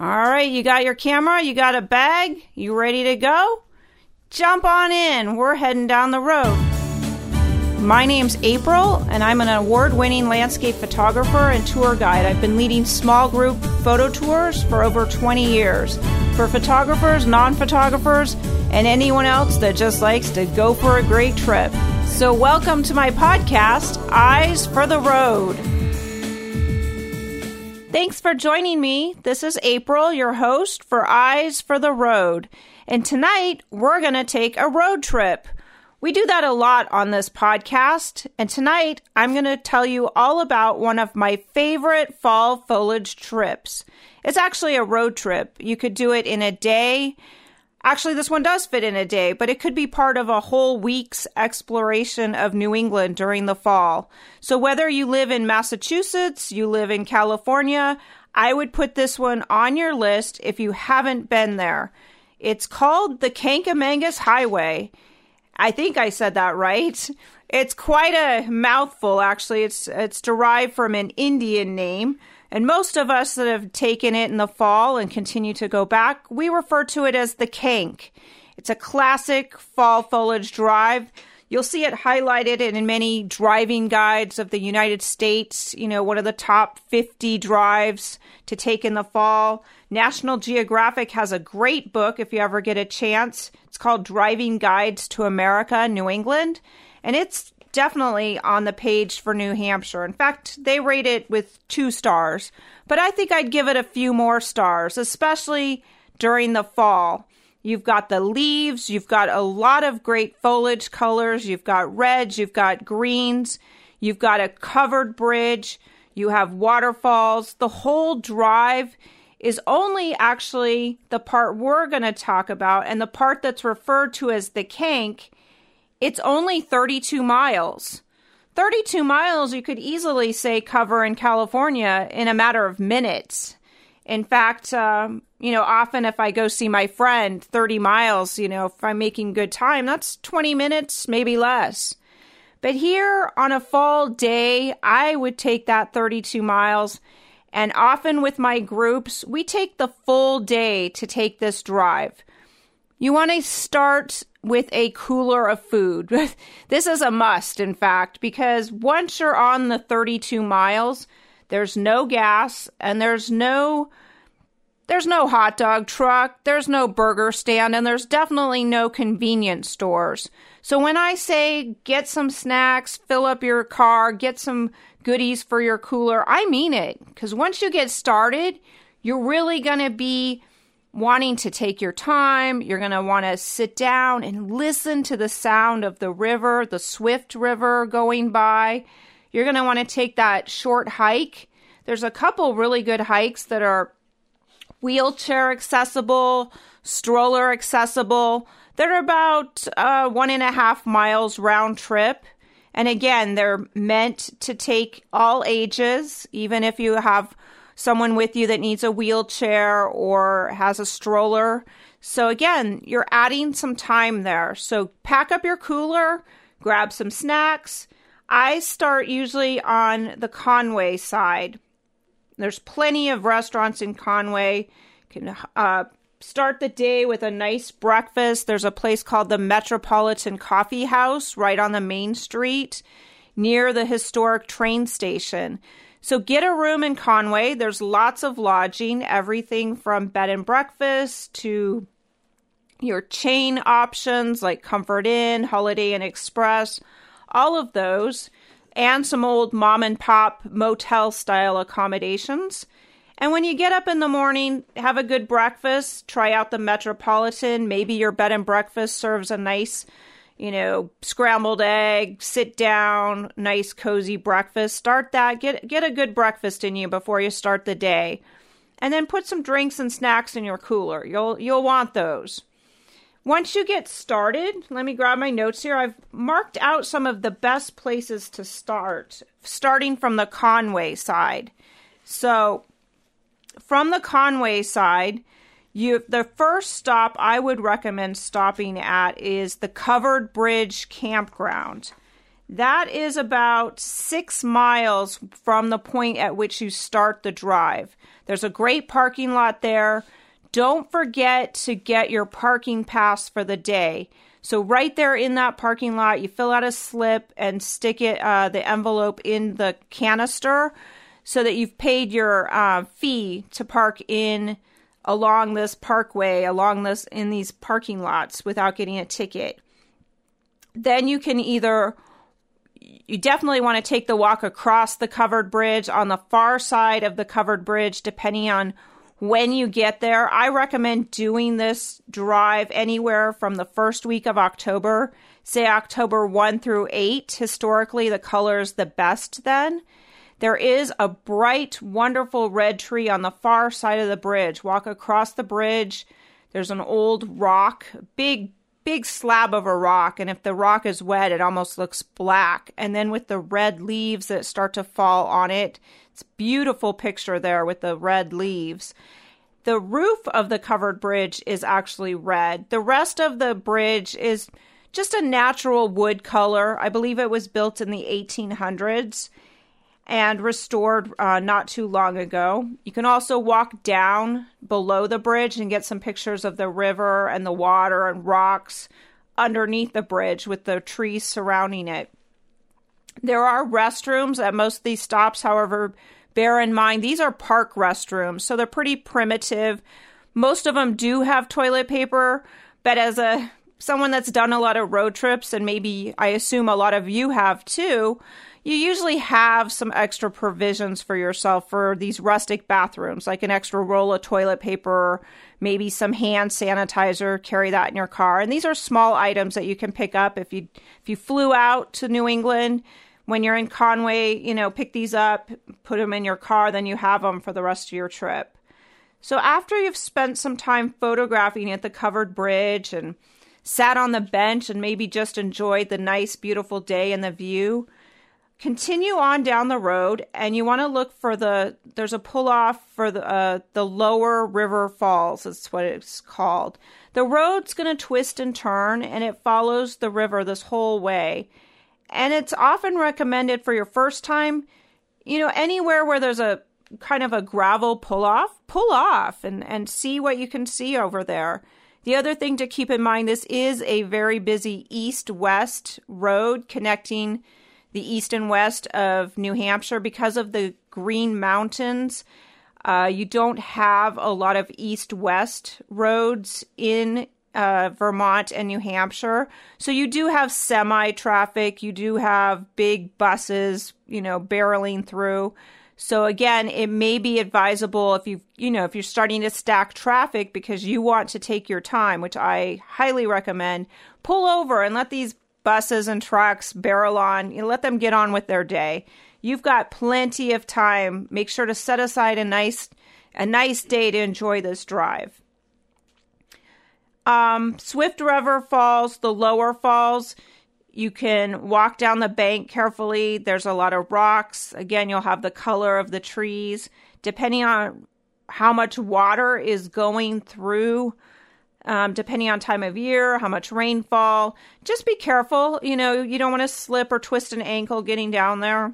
All right, you got your camera, you got a bag, you ready to go? Jump on in. We're heading down the road. My name's April, and I'm an award winning landscape photographer and tour guide. I've been leading small group photo tours for over 20 years for photographers, non photographers, and anyone else that just likes to go for a great trip. So, welcome to my podcast, Eyes for the Road. Thanks for joining me. This is April, your host for Eyes for the Road. And tonight, we're going to take a road trip. We do that a lot on this podcast, and tonight I'm going to tell you all about one of my favorite fall foliage trips. It's actually a road trip. You could do it in a day. Actually, this one does fit in a day, but it could be part of a whole week's exploration of New England during the fall. So, whether you live in Massachusetts, you live in California, I would put this one on your list if you haven't been there. It's called the Kancamagus Highway. I think I said that right. It's quite a mouthful, actually. It's it's derived from an Indian name, and most of us that have taken it in the fall and continue to go back, we refer to it as the Kanc. It's a classic fall foliage drive. You'll see it highlighted in many driving guides of the United States, you know, one of the top 50 drives to take in the fall. National Geographic has a great book if you ever get a chance. It's called Driving Guides to America, New England, and it's definitely on the page for New Hampshire. In fact, they rate it with two stars, but I think I'd give it a few more stars, especially during the fall. You've got the leaves, you've got a lot of great foliage colors, you've got reds, you've got greens, you've got a covered bridge, you have waterfalls. The whole drive is only actually the part we're going to talk about and the part that's referred to as the Kanc. It's only 32 miles. 32 miles you could easily say cover in California in a matter of minutes. In fact, um, you know, often if I go see my friend 30 miles, you know, if I'm making good time, that's 20 minutes, maybe less. But here on a fall day, I would take that 32 miles. And often with my groups, we take the full day to take this drive. You want to start with a cooler of food. this is a must, in fact, because once you're on the 32 miles, there's no gas and there's no there's no hot dog truck, there's no burger stand, and there's definitely no convenience stores. So when I say get some snacks, fill up your car, get some goodies for your cooler, I mean it. Because once you get started, you're really going to be wanting to take your time. You're going to want to sit down and listen to the sound of the river, the Swift River going by. You're going to want to take that short hike. There's a couple really good hikes that are wheelchair accessible, stroller accessible. They're about uh, one and a half miles round trip. And again, they're meant to take all ages, even if you have someone with you that needs a wheelchair or has a stroller. So again, you're adding some time there. So pack up your cooler, grab some snacks. I start usually on the Conway side. There's plenty of restaurants in Conway. You can uh, start the day with a nice breakfast. There's a place called the Metropolitan Coffee House right on the main street near the historic train station. So get a room in Conway. There's lots of lodging, everything from bed and breakfast to your chain options like Comfort Inn, Holiday Inn Express, all of those and some old mom and pop motel style accommodations. And when you get up in the morning, have a good breakfast, try out the Metropolitan. Maybe your bed and breakfast serves a nice, you know, scrambled egg, sit down, nice cozy breakfast. Start that. Get get a good breakfast in you before you start the day. And then put some drinks and snacks in your cooler. You'll you'll want those. Once you get started, let me grab my notes here. I've marked out some of the best places to start, starting from the Conway side. So, from the Conway side, you the first stop I would recommend stopping at is the Covered Bridge Campground. That is about six miles from the point at which you start the drive. There's a great parking lot there. Don't forget to get your parking pass for the day. So, right there in that parking lot, you fill out a slip and stick it, uh, the envelope in the canister so that you've paid your uh, fee to park in along this parkway, along this in these parking lots without getting a ticket. Then you can either you definitely want to take the walk across the covered bridge on the far side of the covered bridge, depending on when you get there. I recommend doing this drive anywhere from the first week of October, say October 1 through 8. Historically, the color is the best then. There is a bright, wonderful red tree on the far side of the bridge. Walk across the bridge. There's an old rock, big, big slab of a rock, and if the rock is wet, it almost looks black. And then with the red leaves that start to fall on it, it's beautiful picture there with the red leaves. The roof of the covered bridge is actually red. The rest of the bridge is just a natural wood color. I believe it was built in the 1800s and restored uh, not too long ago. You can also walk down below the bridge and get some pictures of the river and the water and rocks underneath the bridge with the trees surrounding it. There are restrooms at most of these stops, however, bear in mind these are park restrooms, so they're pretty primitive. Most of them do have toilet paper, but as a someone that's done a lot of road trips and maybe I assume a lot of you have too, you usually have some extra provisions for yourself for these rustic bathrooms, like an extra roll of toilet paper, maybe some hand sanitizer, carry that in your car. And these are small items that you can pick up if you if you flew out to New England when you're in Conway, you know, pick these up, put them in your car, then you have them for the rest of your trip. So after you've spent some time photographing at the covered bridge and sat on the bench and maybe just enjoyed the nice beautiful day and the view, continue on down the road and you want to look for the there's a pull off for the uh, the lower river falls that's what it's called. The road's going to twist and turn and it follows the river this whole way. And it's often recommended for your first time you know anywhere where there's a kind of a gravel pull off pull off and and see what you can see over there. The other thing to keep in mind this is a very busy east west road connecting the east and west of New Hampshire because of the Green Mountains. Uh, you don't have a lot of east west roads in uh, Vermont and New Hampshire. So you do have semi traffic, you do have big buses, you know, barreling through. So again, it may be advisable if you you know if you're starting to stack traffic because you want to take your time, which I highly recommend, pull over and let these buses and trucks barrel on. You let them get on with their day. You've got plenty of time. Make sure to set aside a nice a nice day to enjoy this drive. Um, Swift River Falls, the lower falls, you can walk down the bank carefully. There's a lot of rocks. Again, you'll have the color of the trees. Depending on how much water is going through um, depending on time of year, how much rainfall. Just be careful. You know, you don't want to slip or twist an ankle getting down there.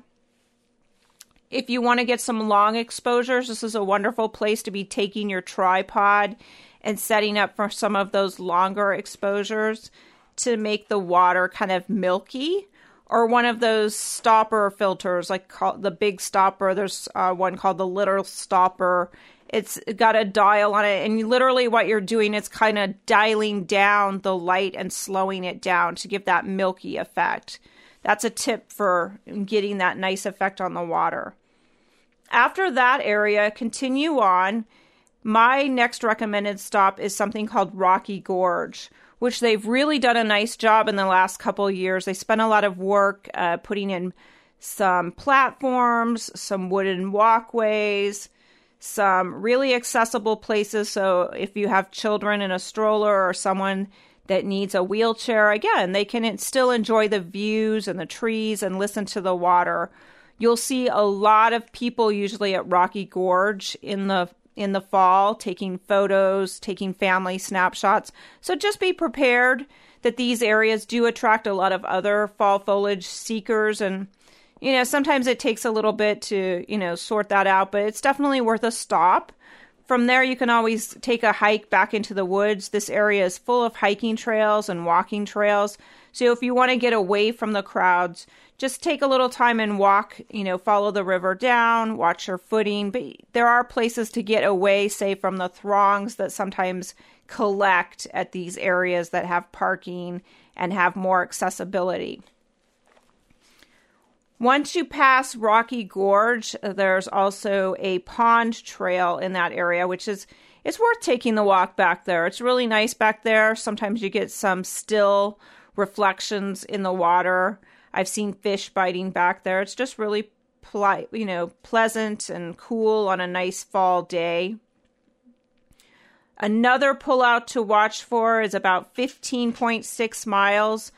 If you want to get some long exposures, this is a wonderful place to be taking your tripod and setting up for some of those longer exposures to make the water kind of milky or one of those stopper filters like the big stopper there's uh, one called the little stopper it's got a dial on it, and literally what you're doing is kind of dialing down the light and slowing it down to give that milky effect. That's a tip for getting that nice effect on the water. After that area, continue on. My next recommended stop is something called Rocky Gorge, which they've really done a nice job in the last couple years. They spent a lot of work uh, putting in some platforms, some wooden walkways, some really accessible places. So if you have children in a stroller or someone that needs a wheelchair, again, they can still enjoy the views and the trees and listen to the water. You'll see a lot of people usually at Rocky Gorge in the in the fall, taking photos, taking family snapshots. So just be prepared that these areas do attract a lot of other fall foliage seekers and you know, sometimes it takes a little bit to, you know, sort that out, but it's definitely worth a stop. From there, you can always take a hike back into the woods. This area is full of hiking trails and walking trails. So if you want to get away from the crowds, just take a little time and walk, you know, follow the river down, watch your footing. But there are places to get away, say, from the throngs that sometimes collect at these areas that have parking and have more accessibility. Once you pass Rocky Gorge, uh, there's also a pond trail in that area, which is it's worth taking the walk back there. It's really nice back there. Sometimes you get some still reflections in the water. I've seen fish biting back there. It's just really polite, you know, pleasant and cool on a nice fall day. Another pullout to watch for is about 15.6 miles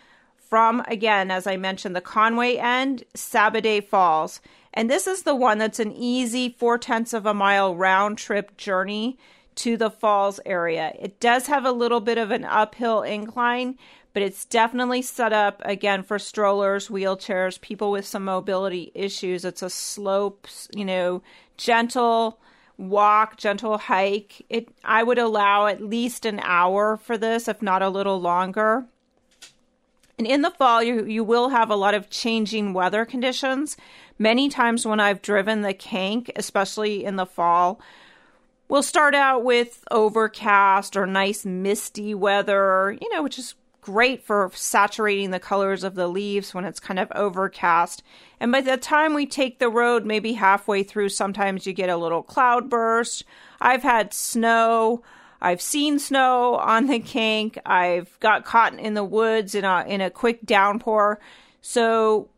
from, again, as I mentioned, the Conway end, Sabbaday Falls. And this is the one that's an easy four tenths of a mile round trip journey to the falls area. It does have a little bit of an uphill incline, but it's definitely set up again for strollers, wheelchairs, people with some mobility issues. It's a slope, you know, gentle walk, gentle hike. It I would allow at least an hour for this, if not a little longer. And in the fall, you, you will have a lot of changing weather conditions. Many times when I've driven the Kanc, especially in the fall, we'll start out with overcast or nice misty weather, you know, which is great for saturating the colors of the leaves when it's kind of overcast. And by the time we take the road, maybe halfway through, sometimes you get a little cloud burst. I've had snow. I've seen snow on the Kanc. I've got caught in the woods in a in a quick downpour. So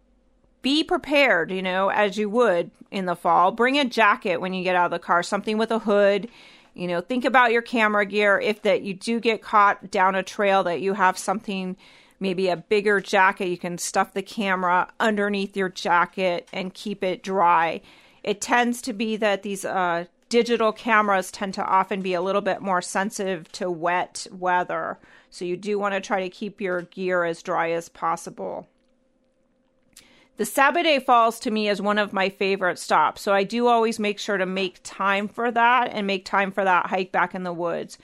be prepared, you know, as you would in the fall. Bring a jacket when you get out of the car, something with a hood. You know, think about your camera gear. If that you do get caught down a trail, that you have something, maybe a bigger jacket, you can stuff the camera underneath your jacket and keep it dry. It tends to be that these uh, digital cameras tend to often be a little bit more sensitive to wet weather. So you do want to try to keep your gear as dry as possible. The Sabbaday Falls to me is one of my favorite stops. So I do always make sure to make time for that and make time for that hike back in the woods.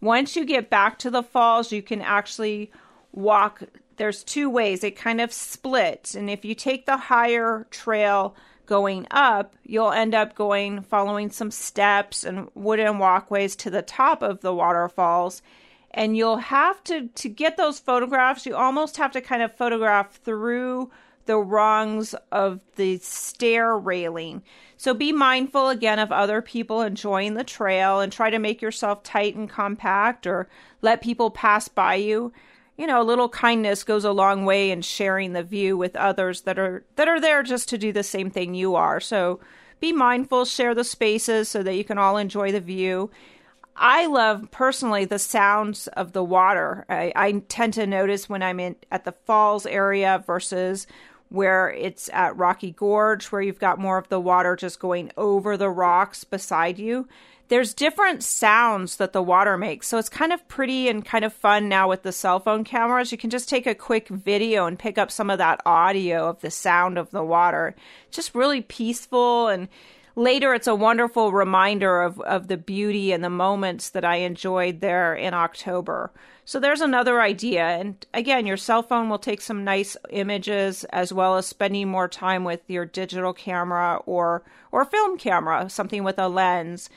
Once you get back to the falls, you can actually walk. There's two ways, it kind of splits. And if you take the higher trail, going up, you'll end up going following some steps and wooden walkways to the top of the waterfalls. And you'll have to, to get those photographs, you almost have to kind of photograph through the rungs of the stair railing. So be mindful again of other people enjoying the trail and try to make yourself tight and compact or let people pass by you you know, a little kindness goes a long way in sharing the view with others that are that are there just to do the same thing you are. So be mindful, share the spaces so that you can all enjoy the view. I love personally the sounds of the water. I, I tend to notice when I'm in at the falls area versus where it's at Rocky Gorge, where you've got more of the water just going over the rocks beside you there's different sounds that the water makes. So it's kind of pretty and kind of fun now with the cell phone cameras. You can just take a quick video and pick up some of that audio of the sound of the water. Just really peaceful and later it's a wonderful reminder of, of the beauty and the moments that I enjoyed there in October. So there's another idea. And again, your cell phone will take some nice images as well as spending more time with your digital camera or or film camera, something with a lens.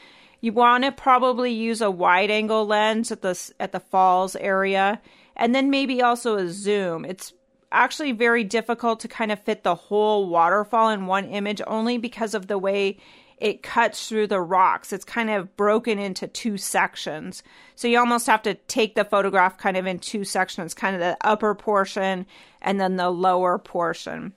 You want to probably use a wide angle lens at the at the falls area and then maybe also a zoom. It's actually very difficult to kind of fit the whole waterfall in one image only because of the way it cuts through the rocks. It's kind of broken into two sections. So you almost have to take the photograph kind of in two sections, kind of the upper portion and then the lower portion.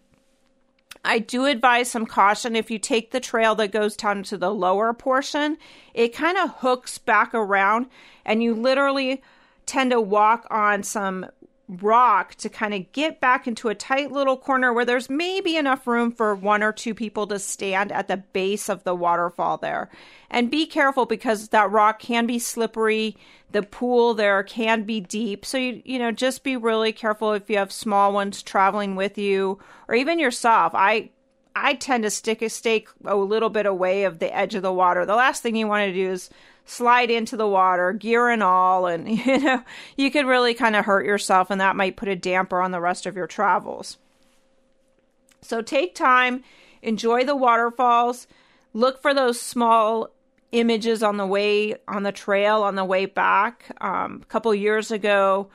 I do advise some caution. If you take the trail that goes down to the lower portion, it kind of hooks back around and you literally tend to walk on some rock to kind of get back into a tight little corner where there's maybe enough room for one or two people to stand at the base of the waterfall there. And be careful because that rock can be slippery. The pool there can be deep. So you you know, just be really careful if you have small ones traveling with you or even yourself. I I tend to stick a stake a little bit away of the edge of the water. The last thing you want to do is slide into the water, gear and all, and you know, you could really kind of hurt yourself, and that might put a damper on the rest of your travels. So take time, enjoy the waterfalls, look for those small images on the way on the trail on the way back. Um, a couple years ago,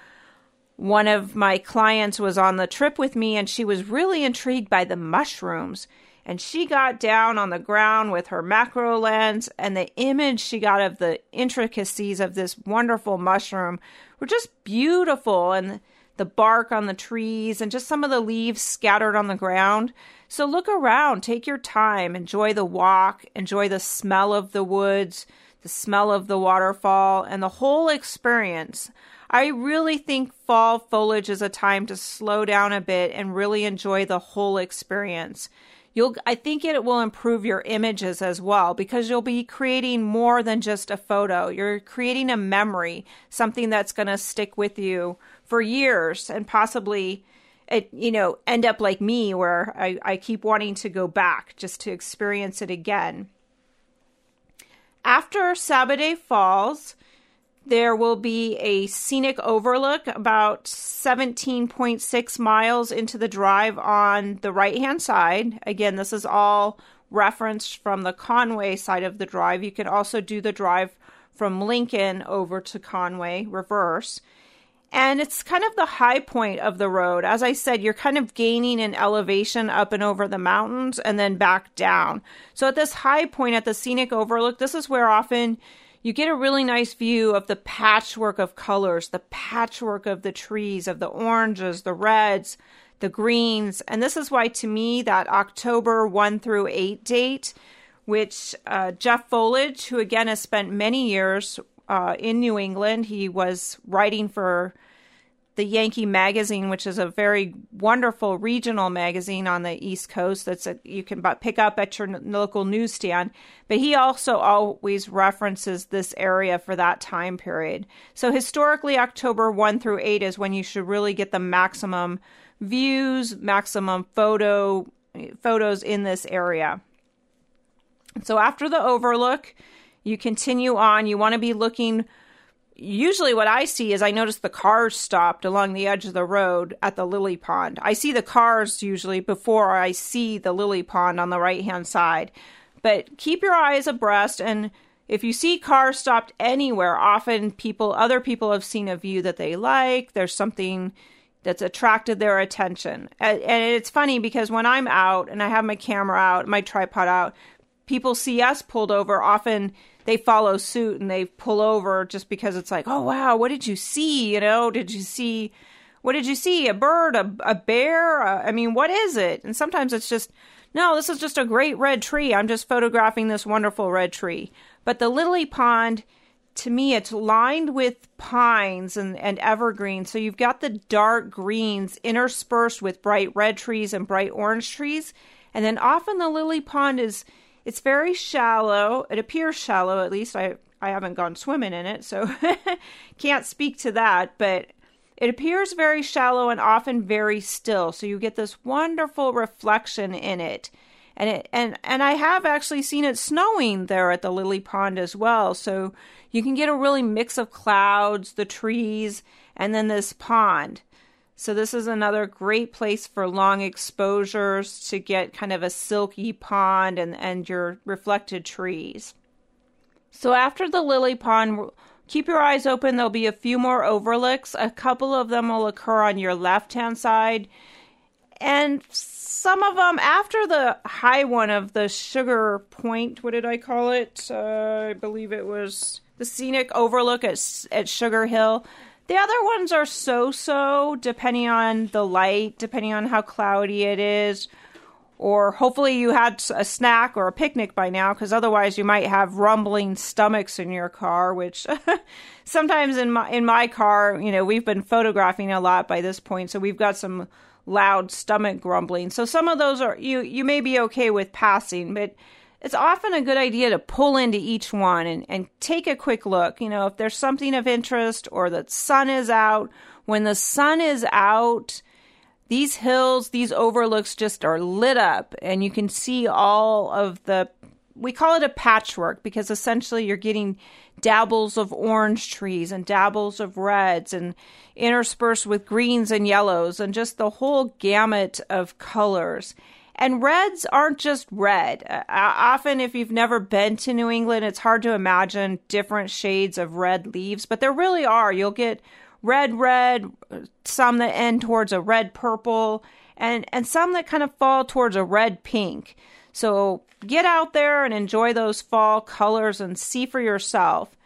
one of my clients was on the trip with me, and she was really intrigued by the mushrooms and she got down on the ground with her macro lens and the image she got of the intricacies of this wonderful mushroom were just beautiful and the bark on the trees and just some of the leaves scattered on the ground. So look around take your time enjoy the walk enjoy the smell of the woods the smell of the waterfall and the whole experience. I really think fall foliage is a time to slow down a bit and really enjoy the whole experience you'll I think it will improve your images as well because you'll be creating more than just a photo. You're creating a memory, something that's going to stick with you for years and possibly it you know end up like me where I, I keep wanting to go back just to experience it again. After Sabbaday Falls, there will be a scenic overlook about 17.6 miles into the drive on the right hand side. Again, this is all referenced from the Conway side of the drive. You can also do the drive from Lincoln over to Conway, reverse. And it's kind of the high point of the road. As I said, you're kind of gaining in elevation up and over the mountains and then back down. So at this high point at the scenic overlook, this is where often you get a really nice view of the patchwork of colors, the patchwork of the trees, of the oranges, the reds, the greens. And this is why, to me, that October 1 through 8 date, which uh, Jeff Foliage, who again has spent many years uh, in New England, he was writing for the Yankee Magazine, which is a very wonderful regional magazine on the East Coast that's a, you can pick up at your local newsstand. But he also always references this area for that time period. So historically, October 1 through 8 is when you should really get the maximum views, maximum photo photos in this area. So after the overlook, you continue on. You want to be looking usually what I see is I notice the cars stopped along the edge of the road at the lily pond. I see the cars usually before I see the lily pond on the right hand side. But keep your eyes abreast and if you see cars stopped anywhere, often people other people have seen a view that they like, there's something that's attracted their attention. And, and it's funny because when I'm out and I have my camera out, my tripod out, people see us pulled over often they follow suit and they pull over just because it's like, oh wow, what did you see? You know, did you see? What did you see? A bird? A, a bear? A, I mean, what is it? And sometimes it's just, no, this is just a great red tree. I'm just photographing this wonderful red tree. But the lily pond, to me, it's lined with pines and, and evergreens. So you've got the dark greens interspersed with bright red trees and bright orange trees. And then often the lily pond is it's very shallow. It appears shallow, at least. I I haven't gone swimming in it, so can't speak to that. But it appears very shallow and often very still. So you get this wonderful reflection in it. And it and and I have actually seen it snowing there at the lily pond as well. So you can get a really mix of clouds, the trees, and then this pond. So this is another great place for long exposures to get kind of a silky pond and, and your reflected trees. So after the lily pond, keep your eyes open. There'll be a few more overlooks. A couple of them will occur on your left hand side. And some of them after the high one of the Sugar Point, what did I call it? Uh, I believe it was the scenic overlook at, at Sugar Hill the other ones are so so, depending on the light, depending on how cloudy it is, or hopefully you had a snack or a picnic by now because otherwise you might have rumbling stomachs in your car which sometimes in my in my car you know we've been photographing a lot by this point so we've got some loud stomach grumbling so some of those are you you may be okay with passing but it's often a good idea to pull into each one and, and take a quick look you know if there's something of interest or the sun is out when the sun is out these hills, these overlooks just are lit up, and you can see all of the. We call it a patchwork because essentially you're getting dabbles of orange trees and dabbles of reds and interspersed with greens and yellows and just the whole gamut of colors. And reds aren't just red. Uh, often, if you've never been to New England, it's hard to imagine different shades of red leaves, but there really are. You'll get red, red, some that end towards a red purple, and, and some that kind of fall towards a red pink. So get out there and enjoy those fall colors and see for yourself.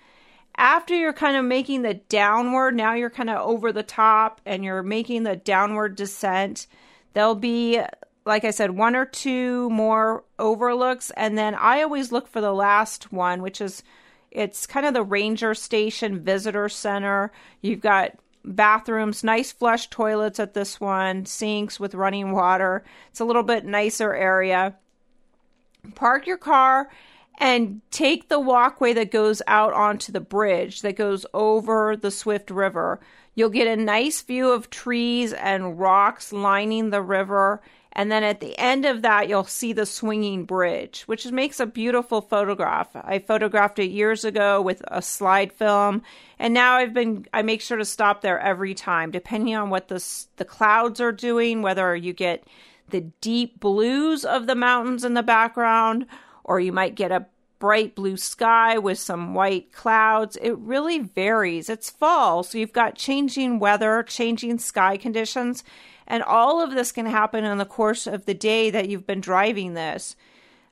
After you're kind of making the downward, now you're kind of over the top and you're making the downward descent. There'll be, like I said, one or two more overlooks. And then I always look for the last one, which is it's kind of the ranger station visitor center. You've got bathrooms, nice flush toilets at this one, sinks with running water. It's a little bit nicer area. Park your car and take the walkway that goes out onto the bridge that goes over the Swift River. You'll get a nice view of trees and rocks lining the river and then at the end of that, you'll see the swinging bridge, which makes a beautiful photograph. I photographed it years ago with a slide film, and now I've been I make sure to stop there every time, depending on what the the clouds are doing, whether you get the deep blues of the mountains in the background, or you might get a bright blue sky with some white clouds. It really varies. It's fall, so you've got changing weather, changing sky conditions, and all of this can happen in the course of the day that you've been driving this.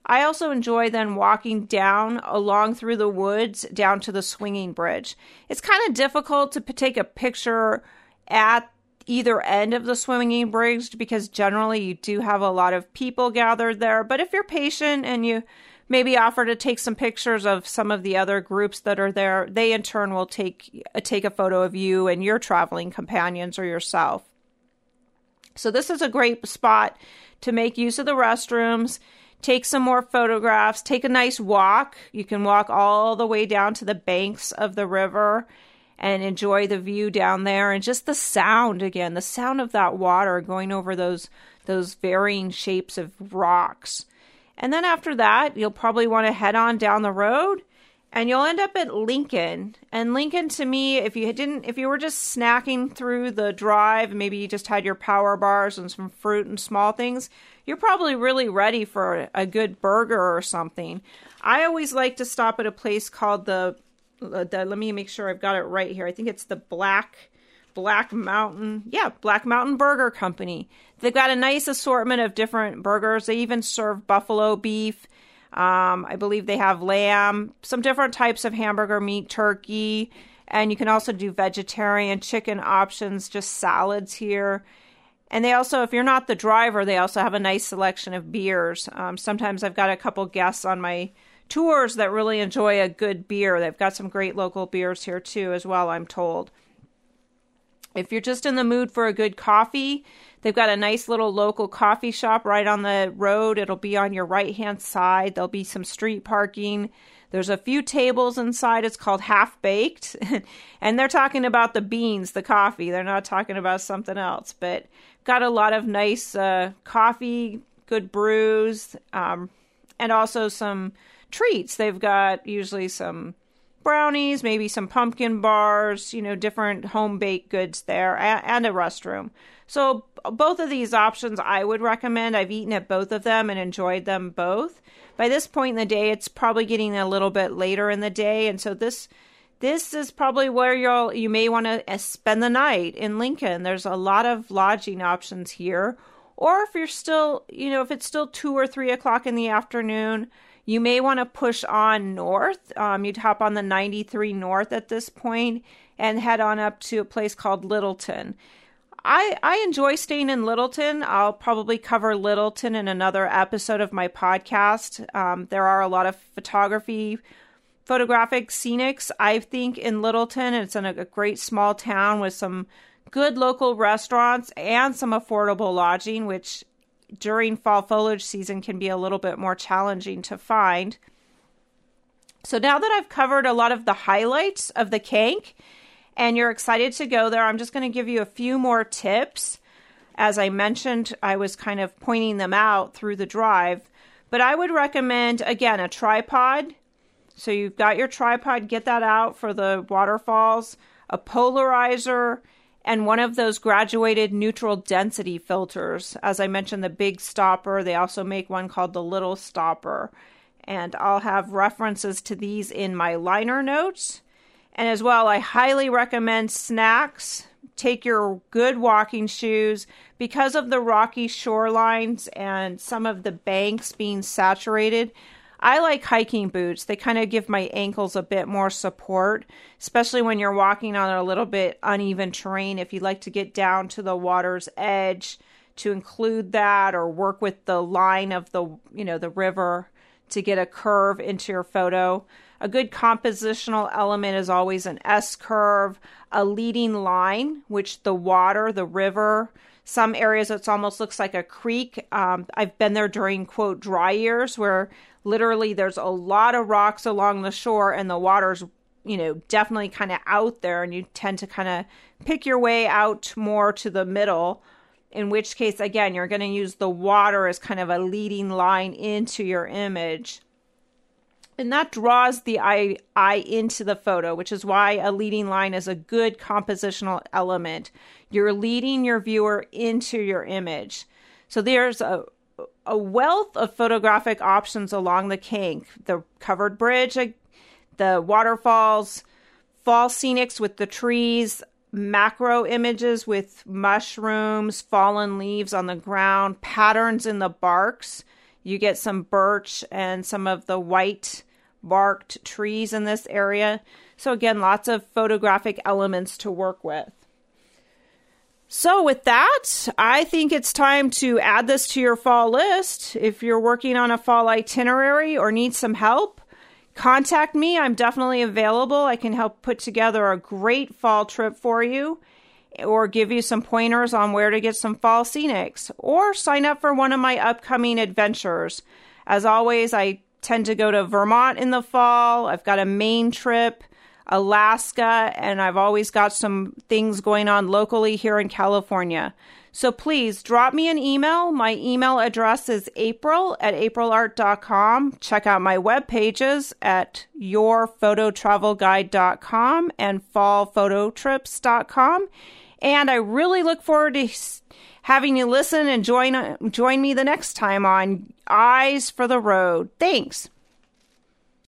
I also enjoy then walking down along through the woods down to the swinging bridge. It's kind of difficult to take a picture at either end of the swinging bridge because generally you do have a lot of people gathered there. But if you're patient and you maybe offer to take some pictures of some of the other groups that are there, they in turn will take uh, take a photo of you and your traveling companions or yourself. So this is a great spot to make use of the restrooms, take some more photographs, take a nice walk. You can walk all the way down to the banks of the river and enjoy the view down there and just the sound again, the sound of that water going over those those varying shapes of rocks. And then after that, you'll probably want to head on down the road and you'll end up at Lincoln. And Lincoln to me, if you didn't if you were just snacking through the drive, maybe you just had your power bars and some fruit and small things, you're probably really ready for a good burger or something. I always like to stop at a place called the, uh, the let me make sure I've got it right here. I think it's the Black Black Mountain, yeah, Black Mountain Burger Company. They've got a nice assortment of different burgers. They even serve buffalo beef um, I believe they have lamb, some different types of hamburger meat, turkey, and you can also do vegetarian chicken options, just salads here. And they also, if you're not the driver, they also have a nice selection of beers. Um, sometimes I've got a couple guests on my tours that really enjoy a good beer. They've got some great local beers here too, as well, I'm told. If you're just in the mood for a good coffee, they've got a nice little local coffee shop right on the road. It'll be on your right hand side. There'll be some street parking. There's a few tables inside. It's called Half Baked. and they're talking about the beans, the coffee. They're not talking about something else. But got a lot of nice uh, coffee, good brews, um, and also some treats. They've got usually some brownies, maybe some pumpkin bars, you know, different home baked goods there, and, a restroom. So, both of these options I would recommend. I've eaten at both of them and enjoyed them both. By this point in the day, it's probably getting a little bit later in the day, and so this this is probably where you'll you may want to uh, spend the night in Lincoln. There's a lot of lodging options here, or if you're still, you know, if it's still two or three o'clock in the afternoon, you may want to push on north. Um, you'd hop on the 93 north at this point and head on up to a place called Littleton. I, I enjoy staying in Littleton. I'll probably cover Littleton in another episode of my podcast. Um, there are a lot of photography, photographic scenics, I think, in Littleton. It's in a, a great small town with some good local restaurants and some affordable lodging, which during fall foliage season can be a little bit more challenging to find. So now that I've covered a lot of the highlights of the Kanc and you're excited to go there, I'm just going to give you a few more tips. As I mentioned, I was kind of pointing them out through the drive, but I would recommend again a tripod. So you've got your tripod, get that out for the waterfalls, a polarizer, and one of those graduated neutral density filters. As I mentioned, the big stopper, they also make one called the little stopper. And I'll have references to these in my liner notes. And as well, I highly recommend snacks. Take your good walking shoes because of the rocky shorelines and some of the banks being saturated. I like hiking boots. They kind of give my ankles a bit more support, especially when you're walking on a little bit uneven terrain. If you'd like to get down to the water's edge, to include that or work with the line of the, you know, the river to get a curve into your photo. A good compositional element is always an S curve, a leading line, which the water, the river, some areas it almost looks like a creek. Um, I've been there during quote dry years where literally there's a lot of rocks along the shore and the water's you know definitely kind of out there and you tend to kind of pick your way out more to the middle in which case again you're going to use the water as kind of a leading line into your image and that draws the eye, eye into the photo, which is why a leading line is a good compositional element. You're leading your viewer into your image. So there's a, a wealth of photographic options along the Kanc the covered bridge, the waterfalls, fall scenics with the trees, macro images with mushrooms, fallen leaves on the ground, patterns in the barks you get some birch and some of the white barked trees in this area. So, again, lots of photographic elements to work with. So, with that, I think it's time to add this to your fall list. If you're working on a fall itinerary or need some help, contact me. I'm definitely available. I can help put together a great fall trip for you or give you some pointers on where to get some fall scenics, or sign up for one of my upcoming adventures. As always, I tend to go to Vermont in the fall. I've got a Maine trip, Alaska, and I've always got some things going on locally here in California. So please drop me an email. My email address is april at aprilart.com. Check out my web pages at yourphototravelguide.com and fallphototrips.com. And I really look forward to having you listen and join join me the next time on Eyes for the Road. Thanks.